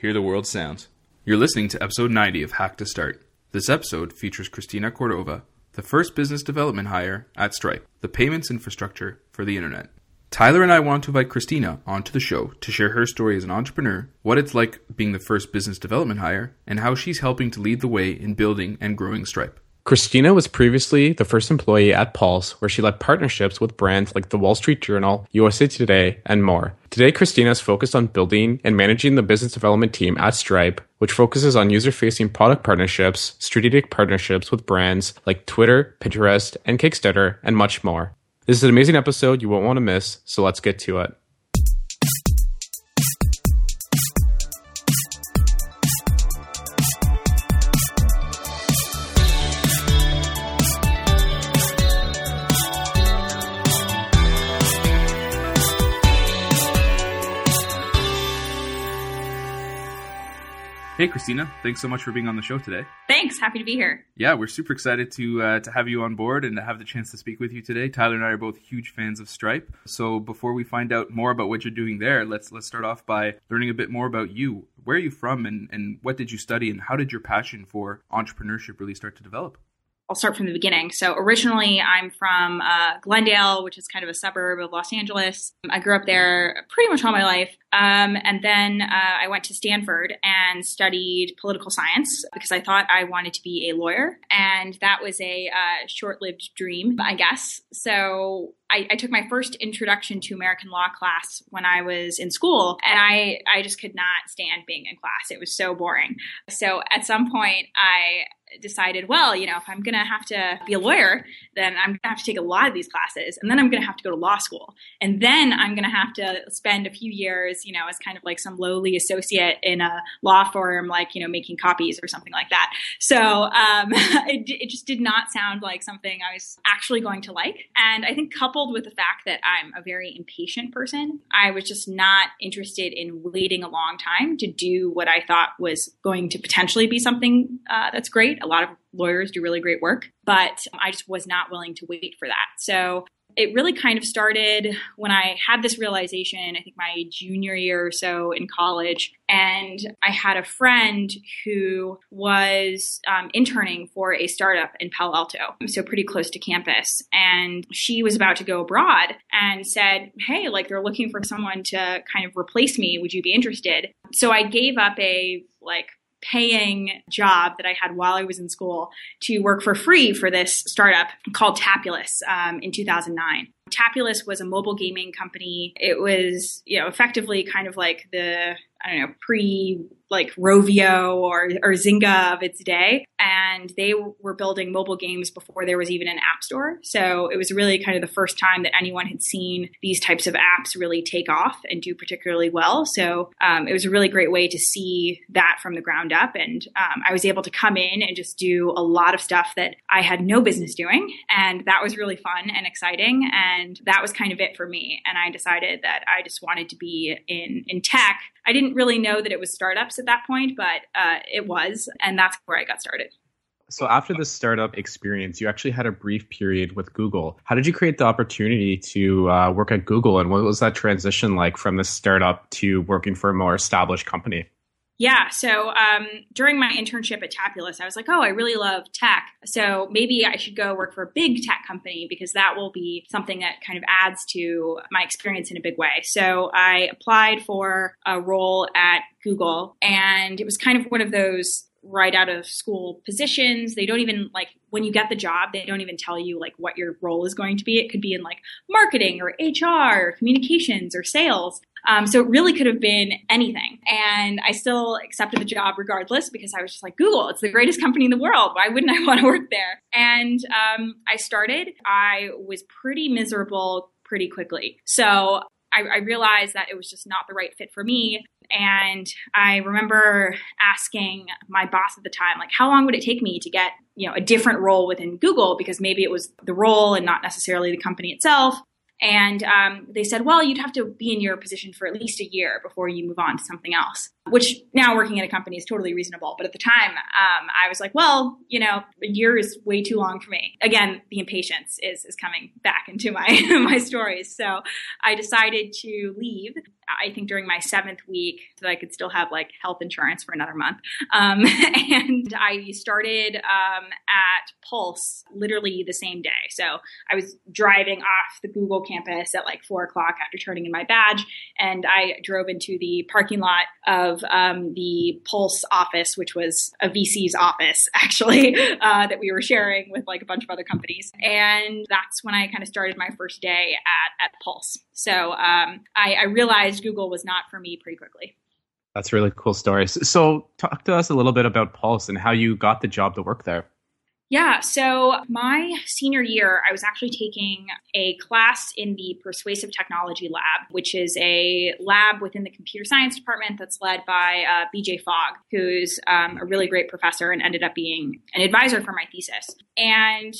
Hear the World Sounds. You're listening to episode 90 of Hack to Start. This episode features Christina Cordova, the first business development hire at Stripe, the payments infrastructure for the internet. Tyler and I want to invite Christina onto the show to share her story as an entrepreneur, what it's like being the first business development hire, and how she's helping to lead the way in building and growing Stripe. Christina was previously the first employee at Pulse, where she led partnerships with brands like the Wall Street Journal, USA Today, and more. Today, Christina is focused on building and managing the business development team at Stripe, which focuses on user facing product partnerships, strategic partnerships with brands like Twitter, Pinterest, and Kickstarter, and much more. This is an amazing episode you won't want to miss, so let's get to it. Hey, Christina, thanks so much for being on the show today. Thanks, happy to be here. Yeah, we're super excited to uh, to have you on board and to have the chance to speak with you today. Tyler and I are both huge fans of Stripe. So before we find out more about what you're doing there, let's let's start off by learning a bit more about you. Where are you from, and and what did you study, and how did your passion for entrepreneurship really start to develop? I'll start from the beginning. So originally, I'm from uh, Glendale, which is kind of a suburb of Los Angeles. I grew up there pretty much all my life. Um, and then uh, I went to Stanford and studied political science because I thought I wanted to be a lawyer. And that was a uh, short lived dream, I guess. So I, I, took my first introduction to American law class when I was in school, and I, I just could not stand being in class. It was so boring. So at some point, I decided, well, you know, if I'm going to have to be a lawyer, then I'm going to have to take a lot of these classes, and then I'm going to have to go to law school, and then I'm going to have to spend a few years, you know, as kind of like some lowly associate in a law firm, like you know, making copies or something like that. So um, it, it just did not sound like something I was actually going to like, and I think coupled with the fact that I'm a very impatient person, I was just not interested in waiting a long time to do what I thought was going to potentially be something uh, that's great a lot of lawyers do really great work, but I just was not willing to wait for that. So it really kind of started when I had this realization, I think my junior year or so in college. And I had a friend who was um, interning for a startup in Palo Alto, so pretty close to campus. And she was about to go abroad and said, Hey, like they're looking for someone to kind of replace me. Would you be interested? So I gave up a like paying job that I had while I was in school to work for free for this startup called Tapulous um, in 2009. Tapulous was a mobile gaming company. It was, you know, effectively kind of like the I don't know, pre like Rovio or, or Zynga of its day. And they were building mobile games before there was even an app store. So it was really kind of the first time that anyone had seen these types of apps really take off and do particularly well. So um, it was a really great way to see that from the ground up. And um, I was able to come in and just do a lot of stuff that I had no business doing. And that was really fun and exciting. And that was kind of it for me. And I decided that I just wanted to be in, in tech. I didn't really know that it was startups at that point, but uh, it was, and that's where I got started. So after the startup experience, you actually had a brief period with Google. How did you create the opportunity to uh, work at Google, and what was that transition like from the startup to working for a more established company? Yeah. So um, during my internship at Tapulous, I was like, oh, I really love tech. So maybe I should go work for a big tech company because that will be something that kind of adds to my experience in a big way. So I applied for a role at Google, and it was kind of one of those right out of school positions. They don't even like when you get the job, they don't even tell you like what your role is going to be. It could be in like marketing or HR or communications or sales. Um, so it really could have been anything. And I still accepted the job regardless because I was just like, Google, it's the greatest company in the world. Why wouldn't I want to work there? And um, I started. I was pretty miserable pretty quickly. So I, I realized that it was just not the right fit for me. And I remember asking my boss at the time, like, how long would it take me to get, you know, a different role within Google? Because maybe it was the role and not necessarily the company itself. And um, they said, well, you'd have to be in your position for at least a year before you move on to something else, which now working at a company is totally reasonable. But at the time, um, I was like, well, you know, a year is way too long for me. Again, the impatience is, is coming back into my, my stories. So I decided to leave. I think during my seventh week, so that I could still have like health insurance for another month. Um, and I started um, at Pulse literally the same day. So I was driving off the Google campus at like four o'clock after turning in my badge, and I drove into the parking lot of um, the Pulse office, which was a VC's office actually uh, that we were sharing with like a bunch of other companies. And that's when I kind of started my first day at at Pulse. So um, I, I realized Google was not for me pretty quickly. That's a really cool story. So, talk to us a little bit about Pulse and how you got the job to work there. Yeah, so my senior year, I was actually taking a class in the Persuasive Technology Lab, which is a lab within the computer science department that's led by uh, BJ Fogg, who's um, a really great professor and ended up being an advisor for my thesis. And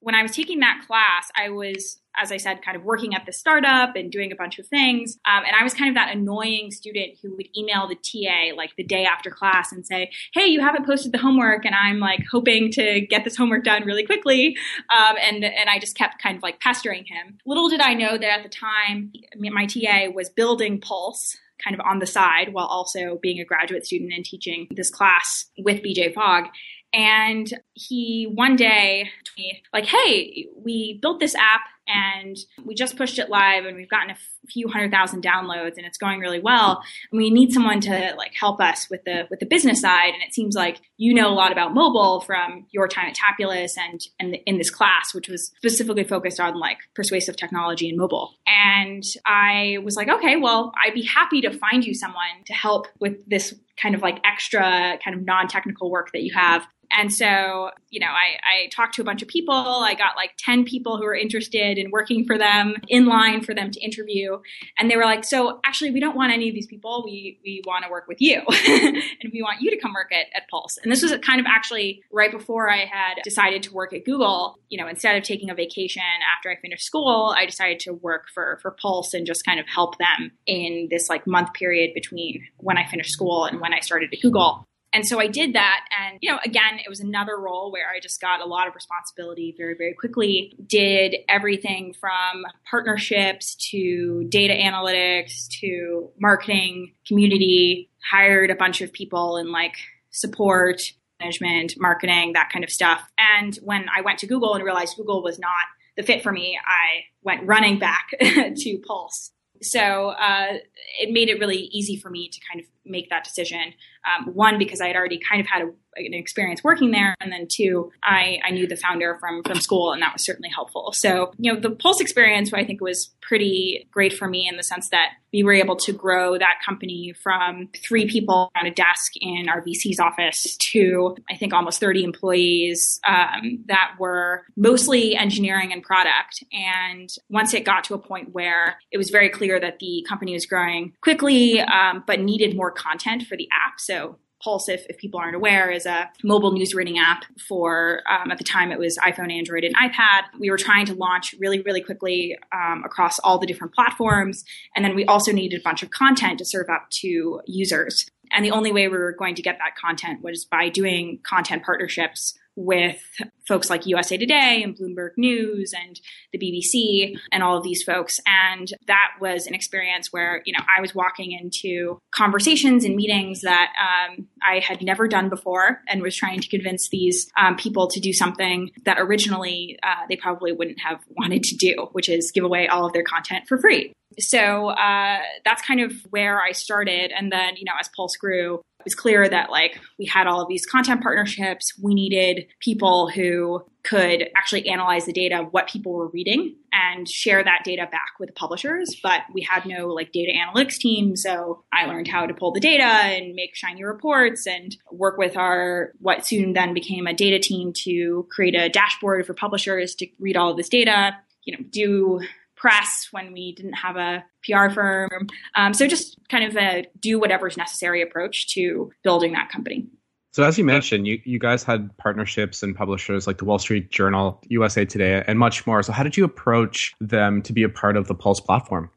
when I was taking that class, I was, as I said, kind of working at the startup and doing a bunch of things. Um, and I was kind of that annoying student who would email the TA like the day after class and say, Hey, you haven't posted the homework. And I'm like hoping to get this homework done really quickly. Um, and, and I just kept kind of like pestering him. Little did I know that at the time, my TA was building Pulse kind of on the side while also being a graduate student and teaching this class with BJ Fogg. And he one day told me, like, hey, we built this app and we just pushed it live and we've gotten a few hundred thousand downloads and it's going really well. And we need someone to like help us with the with the business side. And it seems like you know a lot about mobile from your time at Tapulous and and in this class, which was specifically focused on like persuasive technology and mobile. And I was like, okay, well, I'd be happy to find you someone to help with this kind of like extra kind of non-technical work that you have and so, you know, I, I talked to a bunch of people. I got like 10 people who were interested in working for them in line for them to interview. And they were like, so actually, we don't want any of these people. We, we want to work with you. and we want you to come work at, at Pulse. And this was kind of actually right before I had decided to work at Google. You know, instead of taking a vacation after I finished school, I decided to work for, for Pulse and just kind of help them in this like month period between when I finished school and when I started at Google. And so I did that. And, you know, again, it was another role where I just got a lot of responsibility very, very quickly. Did everything from partnerships to data analytics to marketing, community, hired a bunch of people in like support, management, marketing, that kind of stuff. And when I went to Google and realized Google was not the fit for me, I went running back to Pulse. So uh, it made it really easy for me to kind of make that decision. Um, one, because I had already kind of had a, an experience working there, and then two, I, I knew the founder from from school, and that was certainly helpful. So, you know, the Pulse experience, I think, was pretty great for me in the sense that we were able to grow that company from three people on a desk in our VC's office to I think almost 30 employees um, that were mostly engineering and product. And once it got to a point where it was very clear that the company was growing quickly, um, but needed more content for the app. So Pulse, if, if people aren't aware, is a mobile news reading app for, um, at the time, it was iPhone, Android, and iPad. We were trying to launch really, really quickly um, across all the different platforms. And then we also needed a bunch of content to serve up to users. And the only way we were going to get that content was by doing content partnerships with folks like USA Today and Bloomberg News and the BBC and all of these folks. And that was an experience where, you know, I was walking into conversations and meetings that um, I had never done before and was trying to convince these um, people to do something that originally uh, they probably wouldn't have wanted to do, which is give away all of their content for free. So uh, that's kind of where I started. And then, you know, as Pulse grew, it was clear that like we had all of these content partnerships. We needed people who could actually analyze the data what people were reading and share that data back with the publishers. But we had no like data analytics team. So I learned how to pull the data and make shiny reports and work with our what soon then became a data team to create a dashboard for publishers to read all of this data, you know, do press when we didn't have a PR firm. Um, so just kind of a do whatever's necessary approach to building that company. So as you mentioned, you, you guys had partnerships and publishers like the Wall Street Journal, USA Today, and much more. So how did you approach them to be a part of the Pulse platform?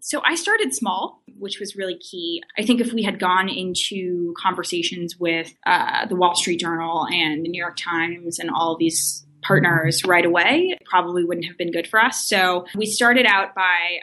So I started small, which was really key. I think if we had gone into conversations with uh, the Wall Street Journal and the New York Times and all these partners right away, probably wouldn't have been good for us. So we started out by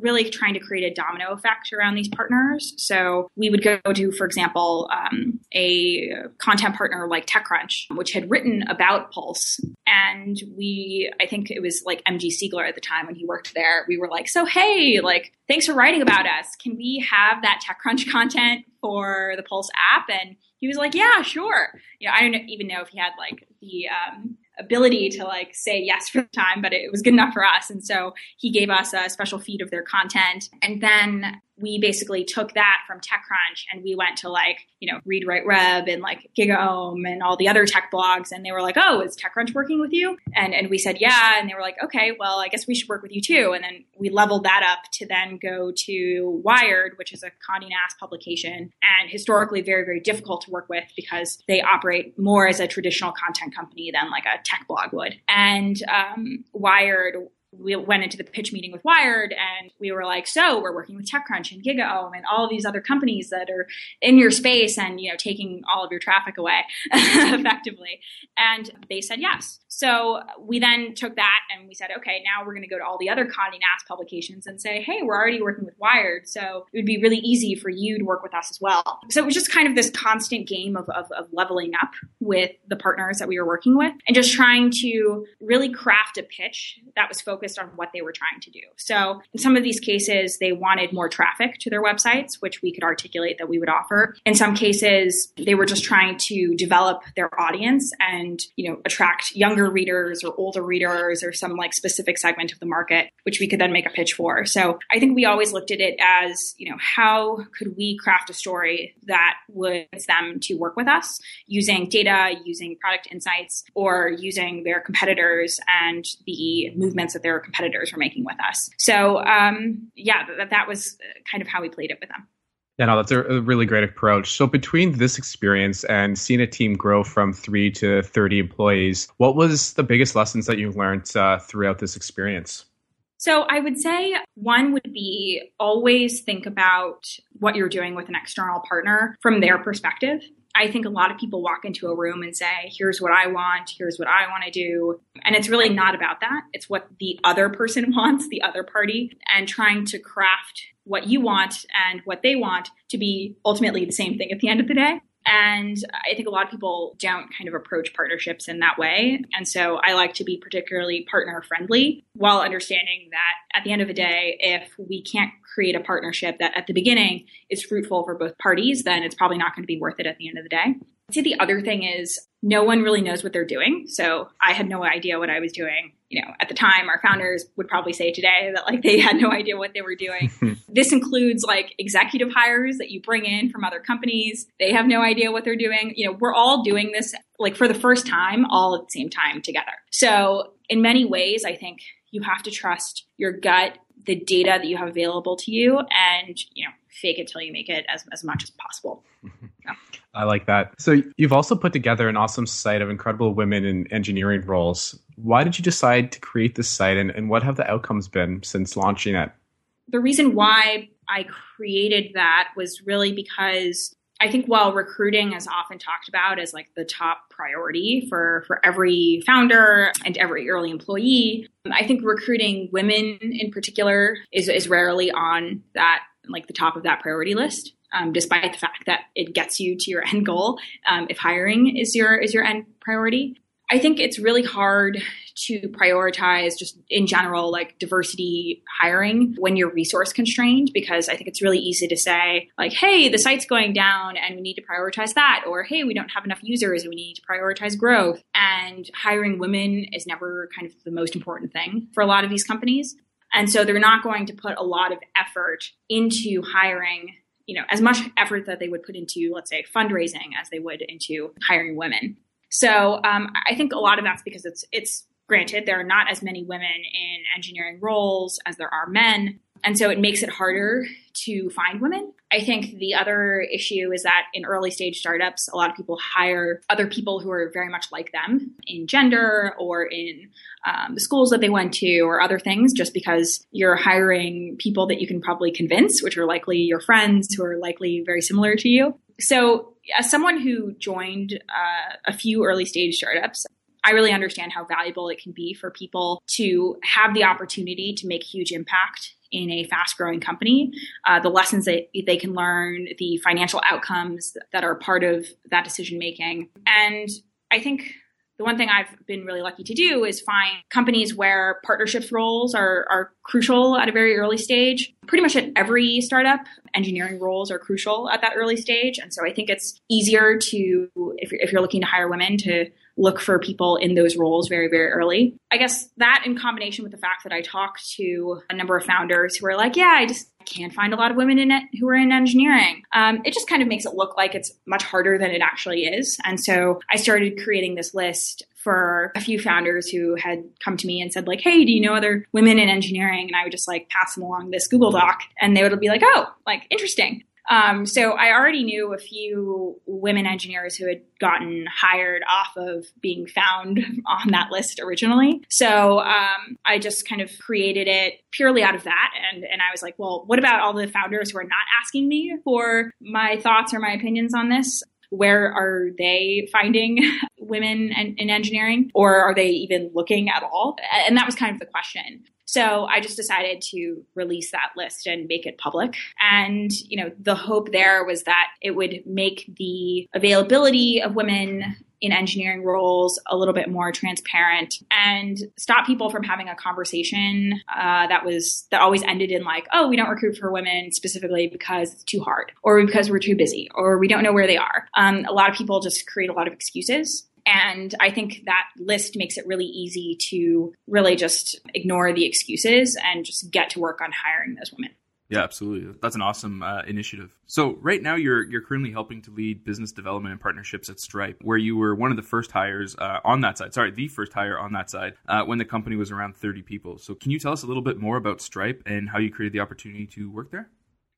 really trying to create a domino effect around these partners. So we would go to, for example, um, a content partner like TechCrunch, which had written about Pulse. And we, I think it was like MG Siegler at the time when he worked there. We were like, so hey, like, thanks for writing about us. Can we have that TechCrunch content for the Pulse app? And he was like, yeah, sure. You know, I don't even know if he had like the um, ability to like say yes for the time, but it was good enough for us. And so he gave us a special feed of their content. And then we basically took that from TechCrunch and we went to like, you know, ReadWriteWeb and like GigaOM and all the other tech blogs. And they were like, oh, is TechCrunch working with you? And, and we said, yeah. And they were like, okay, well, I guess we should work with you too. And then we leveled that up to then go to Wired, which is a Condé Nast publication and historically very, very difficult to work with because they operate more as a traditional content company than like a tech blog would. And um, Wired we went into the pitch meeting with Wired and we were like, so we're working with TechCrunch and GigaOM and all of these other companies that are in your space and, you know, taking all of your traffic away effectively. And they said yes. So we then took that and we said, okay, now we're going to go to all the other Condé Nast publications and say, hey, we're already working with Wired. So it would be really easy for you to work with us as well. So it was just kind of this constant game of, of, of leveling up with the partners that we were working with and just trying to really craft a pitch that was focused focused on what they were trying to do. So in some of these cases, they wanted more traffic to their websites, which we could articulate that we would offer. In some cases, they were just trying to develop their audience and, you know, attract younger readers or older readers or some like specific segment of the market, which we could then make a pitch for. So I think we always looked at it as, you know, how could we craft a story that would them to work with us using data, using product insights, or using their competitors and the movements that they're competitors were making with us. So um, yeah, that, that was kind of how we played it with them. Yeah, no, that's a, a, really great approach. So between this experience and seeing a team grow from three to 30 employees, what was the biggest lessons that you learned uh, throughout this experience? So I would say one would be always think about what you're doing with an external partner from their perspective. I think a lot of people walk into a room and say, here's what I want, here's what I want to do. And it's really not about that. It's what the other person wants, the other party, and trying to craft what you want and what they want to be ultimately the same thing at the end of the day. And I think a lot of people don't kind of approach partnerships in that way. And so I like to be particularly partner friendly while understanding that at the end of the day, if we can't create a partnership that at the beginning is fruitful for both parties, then it's probably not going to be worth it at the end of the day. I'd say the other thing is no one really knows what they're doing. So I had no idea what I was doing. You know, at the time, our founders would probably say today that like they had no idea what they were doing. this includes like executive hires that you bring in from other companies. They have no idea what they're doing. You know, we're all doing this like for the first time, all at the same time together. So in many ways, I think you have to trust your gut the data that you have available to you and you know fake it till you make it as, as much as possible. i like that. So you've also put together an awesome site of incredible women in engineering roles. Why did you decide to create this site and, and what have the outcomes been since launching it? The reason why i created that was really because I think while recruiting is often talked about as like the top priority for, for every founder and every early employee, I think recruiting women in particular is, is rarely on that, like the top of that priority list. Um, despite the fact that it gets you to your end goal, um, if hiring is your is your end priority. I think it's really hard to prioritize just in general like diversity hiring when you're resource constrained because I think it's really easy to say like hey the site's going down and we need to prioritize that or hey we don't have enough users and we need to prioritize growth and hiring women is never kind of the most important thing for a lot of these companies and so they're not going to put a lot of effort into hiring you know as much effort that they would put into let's say fundraising as they would into hiring women so um, I think a lot of that's because it's it's granted, there are not as many women in engineering roles as there are men. And so it makes it harder to find women. I think the other issue is that in early stage startups, a lot of people hire other people who are very much like them in gender or in um, the schools that they went to or other things, just because you're hiring people that you can probably convince, which are likely your friends who are likely very similar to you. So, as someone who joined uh, a few early stage startups, I really understand how valuable it can be for people to have the opportunity to make huge impact in a fast growing company, uh, the lessons that they can learn, the financial outcomes that are part of that decision making. And I think the one thing I've been really lucky to do is find companies where partnerships roles are, are crucial at a very early stage. Pretty much at every startup, engineering roles are crucial at that early stage. And so I think it's easier to, if you're, if you're looking to hire women, to look for people in those roles very, very early. I guess that in combination with the fact that I talked to a number of founders who are like, yeah, I just can't find a lot of women in it who are in engineering. Um, it just kind of makes it look like it's much harder than it actually is. And so I started creating this list for a few founders who had come to me and said like, "Hey, do you know other women in engineering?" And I would just like pass them along this Google Doc, and they would be like, "Oh, like interesting." Um, so I already knew a few women engineers who had gotten hired off of being found on that list originally. So um, I just kind of created it purely out of that. And, and I was like, well, what about all the founders who are not asking me for my thoughts or my opinions on this? where are they finding women in, in, engineering or are they even looking at all and that was kind of the question so I just decided to release that list and make it public. And, you know, the hope there was that it would make the availability of women in engineering roles a little bit more transparent and stop people from having a conversation uh, that was that always ended in like oh we don't recruit for women specifically because it's too hard or because we're too busy or we don't know where they are um, a lot of people just create a lot of excuses and I think that list makes it really easy to really just ignore the excuses and just get to work on hiring those women. Yeah, absolutely. That's an awesome uh, initiative. So right now, you're you're currently helping to lead business development and partnerships at Stripe, where you were one of the first hires uh, on that side. Sorry, the first hire on that side uh, when the company was around 30 people. So can you tell us a little bit more about Stripe and how you created the opportunity to work there?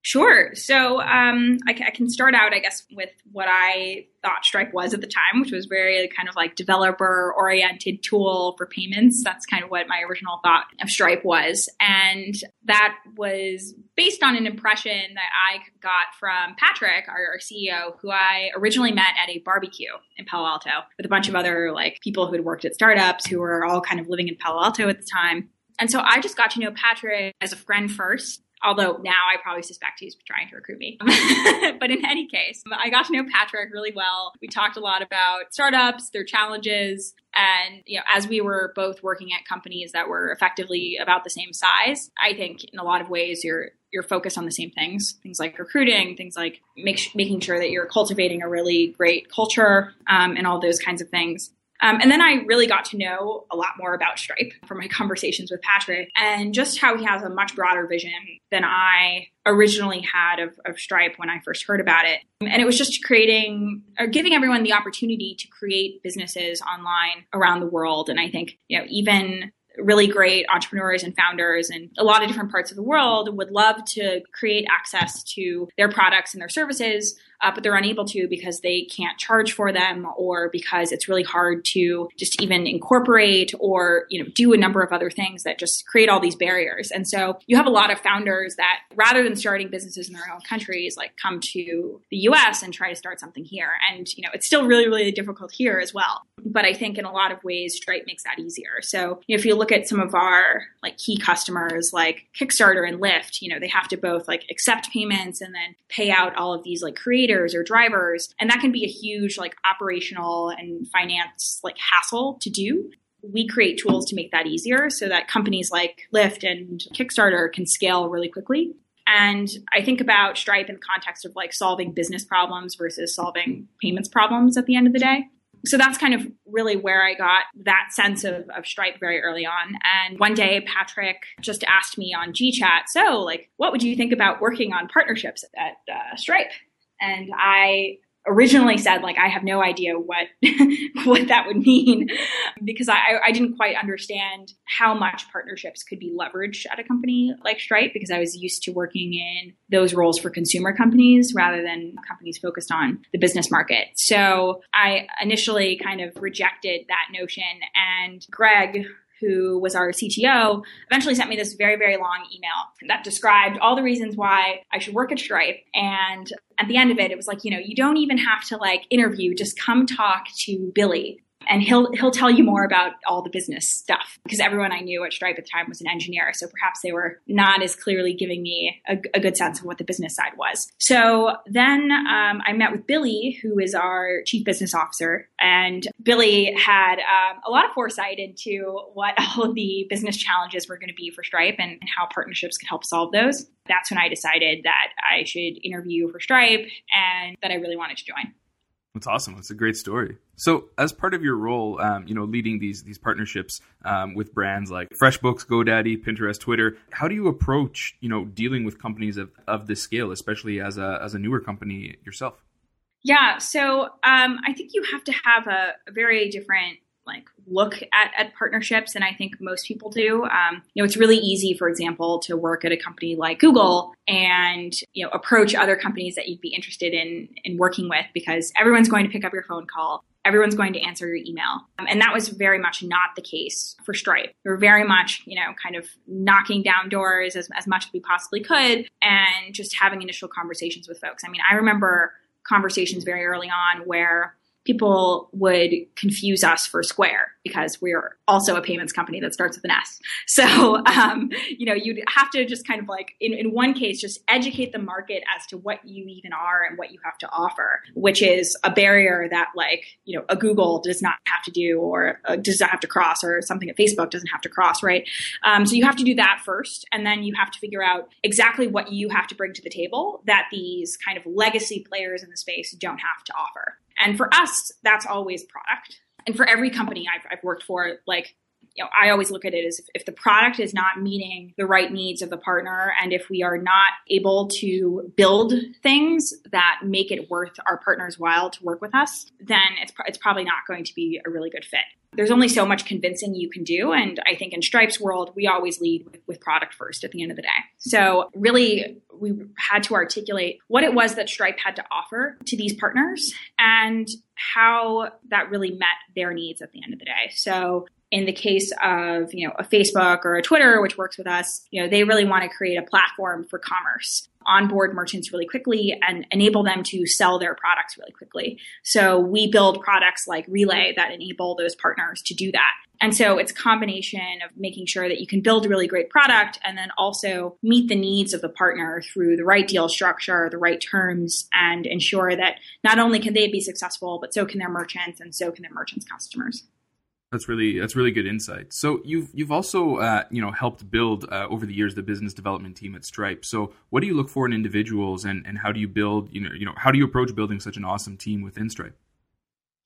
Sure. So um, I, I, can start out, I guess, with what I thought Stripe was at the time, which was very kind of like developer oriented tool for payments. That's kind of what my original thought of Stripe was. And that was based on an impression that I got from Patrick, our, our CEO, who I originally met at a barbecue in Palo Alto with a bunch of other like people who had worked at startups who were all kind of living in Palo Alto at the time. And so I just got to know Patrick as a friend first although now I probably suspect he's trying to recruit me. but in any case, I got to know Patrick really well. We talked a lot about startups, their challenges, and you know, as we were both working at companies that were effectively about the same size, I think in a lot of ways you're you're focused on the same things, things like recruiting, things like make, making sure that you're cultivating a really great culture, um, and all those kinds of things. Um, and then I really got to know a lot more about Stripe from my conversations with Patrick and just how he has a much broader vision than I originally had of, of Stripe when I first heard about it. And it was just creating or giving everyone the opportunity to create businesses online around the world. And I think, you know, even really great entrepreneurs and founders in a lot of different parts of the world would love to create access to their products and their services uh, but they're unable to because they can't charge for them or because it's really hard to just even incorporate or you know do a number of other things that just create all these barriers. And so you have a lot of founders that rather than starting businesses in their own countries like come to the us and try to start something here. And you know it's still really really difficult here as well. But i think in a lot of ways stripe makes that easier. So you know, if you look at some of our like key customers like kickstarter and lyft you know they have to both like accept payments and then pay out all of these like or drivers. And that can be a huge like operational and finance like hassle to do. We create tools to make that easier so that companies like Lyft and Kickstarter can scale really quickly. And I think about Stripe in the context of like solving business problems versus solving payments problems at the end of the day. So that's kind of really where I got that sense of, of Stripe very early on. And one day, Patrick just asked me on GChat, so like, what would you think about working on partnerships at uh, Stripe? And I originally said like I have no idea what what that would mean because I, I didn't quite understand how much partnerships could be leveraged at a company like Stripe because I was used to working in those roles for consumer companies rather than companies focused on the business market. So I initially kind of rejected that notion and Greg who was our CTO, eventually sent me this very, very long email that described all the reasons why I should work at Stripe. And at the end of it, it was like, you know, you don't even have to like interview, just come talk to Billy and he'll he'll tell you more about all the business stuff because everyone I knew at Stripe at the time was an engineer, so perhaps they were not as clearly giving me a, a good sense of what the business side was. So then um, I met with Billy, who is our chief business officer, and Billy had um, a lot of foresight into what all of the business challenges were going to be for Stripe and, and how partnerships could help solve those. That's when I decided that I should interview for Stripe and that I really wanted to join. That's awesome. That's a great story. So, as part of your role, um, you know, leading these these partnerships um, with brands like FreshBooks, GoDaddy, Pinterest, Twitter, how do you approach, you know, dealing with companies of, of this scale, especially as a as a newer company yourself? Yeah, so um, I think you have to have a, a very different like look at, at partnerships and i think most people do. Um, you know it's really easy for example to work at a company like google and you know approach other companies that you'd be interested in in working with because everyone's going to pick up your phone call. Everyone's going to answer your email. Um, and that was very much not the case for stripe. We were very much you know kind of knocking down doors as, as much as we possibly could and just having initial conversations with folks. I mean i remember conversations very early on where people would confuse us for Square because we're also a payments company that starts with an S. So, um, you know, you'd have to just kind of like, in, in one case, just educate the market as to what you even are and what you have to offer, which is a barrier that, like, you know, a Google does not have to do or uh, does not have to cross or something that Facebook doesn't have to cross, right? Um, so you have to do that first. And then you have to figure out exactly what you have to bring to the table that these kind of legacy players in the space don't have to offer. And for us, that's always product. And for every company I've, I've worked for, like, you know, I always look at it as if, if, the product is not meeting the right needs of the partner, and if we are not able to build things that make it worth our partner's while to work with us, then it's, it's probably not going to be a really good fit there's only so much convincing you can do. And I think in Stripe's world, we always lead with, with, product first at the end of the day. So really, we had to articulate what it was that Stripe had to offer to these partners and how that really met their needs at the end of the day. So in the case of you know a facebook or a twitter which works with us you know they really want to create a platform for commerce onboard merchants really quickly and enable them to sell their products really quickly so we build products like relay that enable those partners to do that and so it's a combination of making sure that you can build a really great product and then also meet the needs of the partner through the right deal structure, the right terms, and ensure that not only can they be successful, but so can their merchants and so can their merchants' customers. That's really that's really good insight. So you've you've also uh, you know helped build uh, over the years the business development team at Stripe. So what do you look for in individuals, and, and how do you build you know you know how do you approach building such an awesome team within Stripe?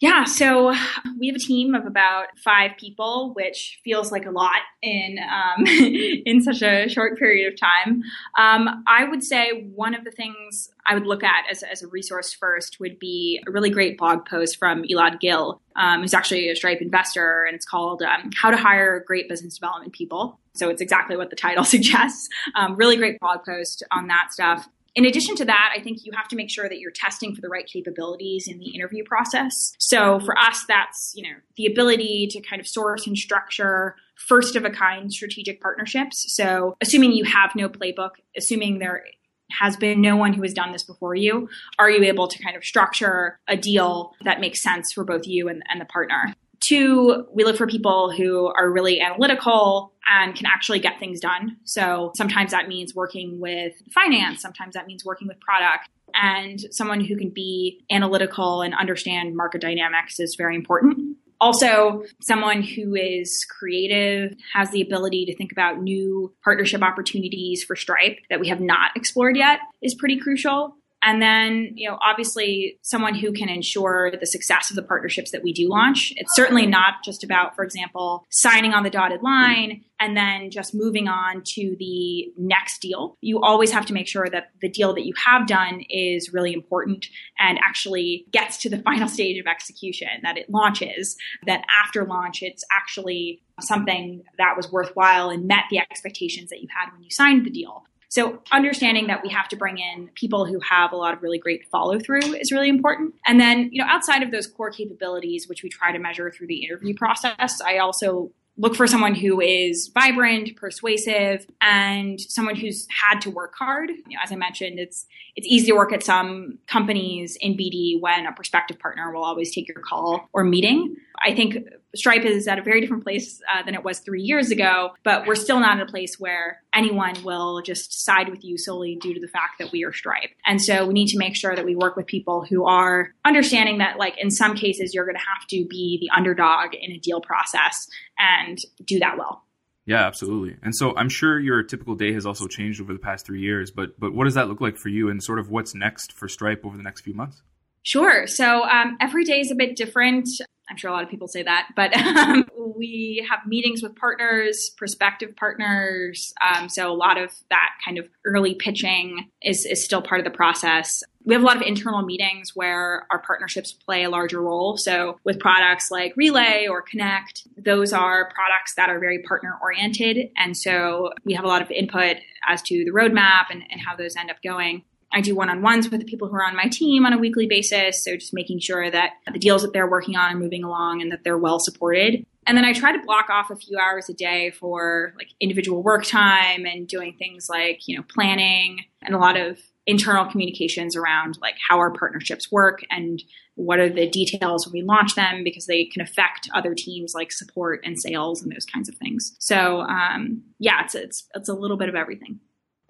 Yeah, so we have a team of about five people, which feels like a lot in um, in such a short period of time. Um, I would say one of the things I would look at as, as a resource first would be a really great blog post from Elad Gil, um, who's actually a Stripe investor, and it's called um, "How to Hire Great Business Development People." So it's exactly what the title suggests. Um, really great blog post on that stuff in addition to that, I think you have to make sure that you're testing for the right capabilities in the interview process. So for us, that's, you know, the ability to kind of source and structure first of a kind strategic partnerships. So assuming you have no playbook, assuming there has been no one who has done this before you, are you able to kind of structure a deal that makes sense for both you and, and the partner? Two, we look for people who are really analytical and can actually get things done. So sometimes that means working with finance, sometimes that means working with product. And someone who can be analytical and understand market dynamics is very important. Also, someone who is creative, has the ability to think about new partnership opportunities for Stripe that we have not explored yet is pretty crucial. And then, you know, obviously someone who can ensure the success of the partnerships that we do launch. It's certainly not just about, for example, signing on the dotted line and then just moving on to the next deal. You always have to make sure that the deal that you have done is really important and actually gets to the final stage of execution, that it launches, that after launch, it's actually something that was worthwhile and met the expectations that you had when you signed the deal. So understanding that we have to bring in people who have a lot of really great follow through is really important. And then, you know, outside of those core capabilities, which we try to measure through the interview process, I also look for someone who is vibrant, persuasive, and someone who's had to work hard. You know, as I mentioned, it's it's easy to work at some companies in BD when a prospective partner will always take your call or meeting. I think Stripe is at a very different place uh, than it was three years ago, but we're still not in a place where anyone will just side with you solely due to the fact that we are Stripe. And so we need to make sure that we work with people who are understanding that, like, in some cases, you're going to have to be the underdog in a deal process and do that well. Yeah, absolutely. And so I'm sure your typical day has also changed over the past three years, but but what does that look like for you and sort of what's next for Stripe over the next few months? Sure. So um, every day is a bit different. I'm sure a lot of people say that, but um, we have meetings with partners, prospective partners. Um, so a lot of that kind of early pitching is, is still part of the process. We have a lot of internal meetings where our partnerships play a larger role. So with products like Relay or Connect, those are products that are very partner oriented. And so we have a lot of input as to the roadmap and, and how those end up going. I do one on ones with the people who are on my team on a weekly basis. So just making sure that the deals that they're working on are moving along and that they're well supported. And then I try to block off a few hours a day for like individual work time and doing things like, you know, planning and a lot of internal communications around like how our partnerships work and what are the details when we launch them because they can affect other teams like support and sales and those kinds of things. So um, yeah, it's it's it's a little bit of everything.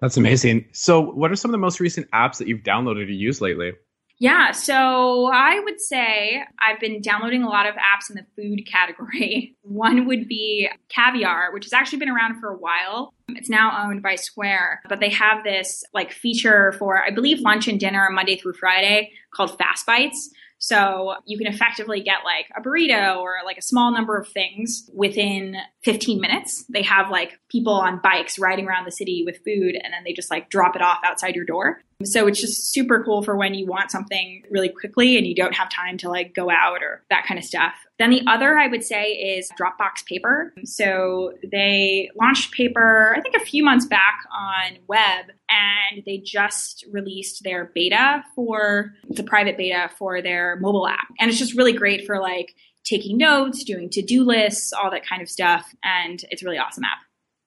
That's amazing. So, what are some of the most recent apps that you've downloaded or used lately? Yeah, so I would say I've been downloading a lot of apps in the food category. One would be Caviar, which has actually been around for a while. It's now owned by Square, but they have this like feature for, I believe, lunch and dinner Monday through Friday called Fast Bites. So you can effectively get like a burrito or like a small number of things within 15 minutes. They have like people on bikes riding around the city with food and then they just like drop it off outside your door. So it's just super cool for when you want something really quickly and you don't have time to like go out or that kind of stuff. Then the other I would say is Dropbox Paper. So they launched Paper, I think a few months back on web, and they just released their beta for the private beta for their mobile app. And it's just really great for like taking notes, doing to do lists, all that kind of stuff. And it's a really awesome app.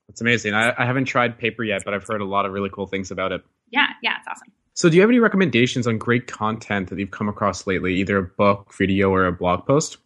It's amazing. I, I haven't tried Paper yet, but I've heard a lot of really cool things about it. Yeah, yeah, it's awesome. So, do you have any recommendations on great content that you've come across lately, either a book, video, or a blog post?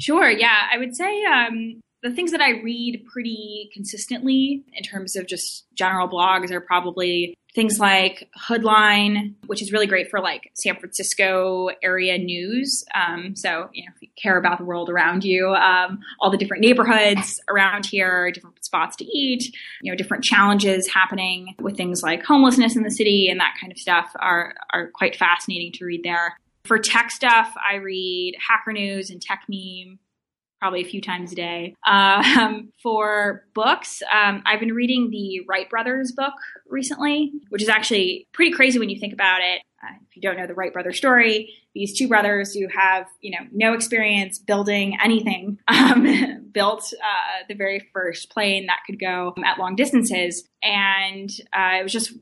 Sure. Yeah, I would say um, the things that I read pretty consistently in terms of just general blogs are probably things like Hoodline, which is really great for like San Francisco area news. Um, so, you know, if you care about the world around you, um, all the different neighborhoods around here, different spots to eat, you know, different challenges happening with things like homelessness in the city and that kind of stuff are, are quite fascinating to read there. For tech stuff, I read Hacker News and Techmeme probably a few times a day. Um, for books, um, I've been reading the Wright Brothers book recently, which is actually pretty crazy when you think about it. Uh, if you don't know the Wright brothers story, these two brothers who have you know no experience building anything um, built uh, the very first plane that could go at long distances, and uh, it was just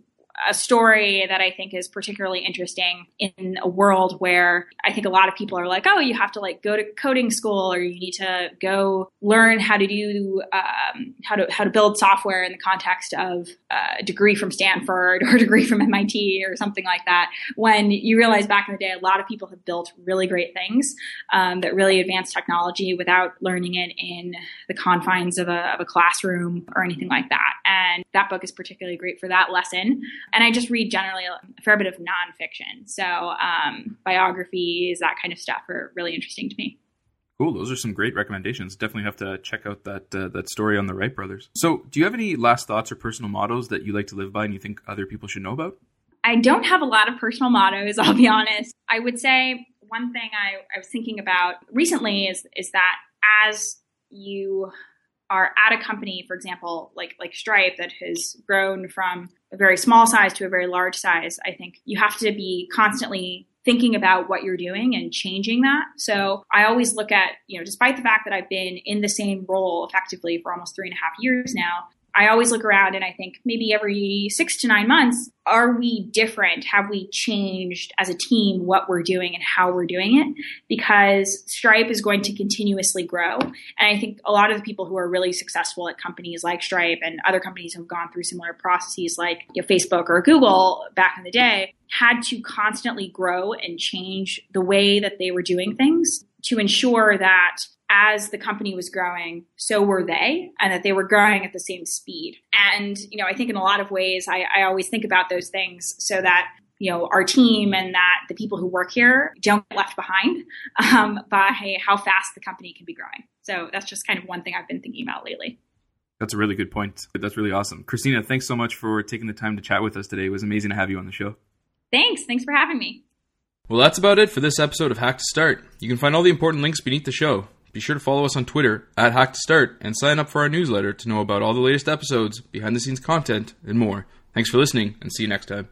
a story that I think is particularly interesting in a world where I think a lot of people are like, oh, you have to like go to coding school or you need to go learn how to do um, how to how to build software in the context of a degree from Stanford or a degree from MIT or something like that. When you realize back in the day, a lot of people have built really great things um, that really advance technology without learning it in the confines of a, of a classroom or anything like that. And that book is particularly great for that lesson and I just read generally a fair bit of nonfiction. So um, biographies, that kind of stuff are really interesting to me. Cool. Those are some great recommendations. Definitely have to check out that uh, that story on the Wright brothers. So, do you have any last thoughts or personal mottos that you like to live by and you think other people should know about? I don't have a lot of personal mottos, I'll be honest. I would say one thing I, I was thinking about recently is is that as you are at a company, for example, like like Stripe that has grown from a very small size to a very large size, I think you have to be constantly thinking about what you're doing and changing that. So I always look at, you know, despite the fact that I've been in the same role effectively for almost three and a half years now, I always look around and I think maybe every six to nine months, are we different? Have we changed as a team what we're doing and how we're doing it? Because Stripe is going to continuously grow. And I think a lot of the people who are really successful at companies like Stripe and other companies who have gone through similar processes like you know, Facebook or Google back in the day had to constantly grow and change the way that they were doing things to ensure that as the company was growing, so were they, and that they were growing at the same speed. And, you know, I think in a lot of ways, I, I always think about those things so that you know our team and that the people who work here don't get left behind um, by how fast the company can be growing. So that's just kind of one thing I've been thinking about lately. That's a really good point. That's really awesome. Christina, thanks so much for taking the time to chat with us today. It was amazing to have you on the show. Thanks. Thanks for having me. Well, that's about it for this episode of Hack to Start. You can find all the important links beneath the show. Be sure to follow us on Twitter at Hack to Start and sign up for our newsletter to know about all the latest episodes, behind the scenes content, and more. Thanks for listening, and see you next time.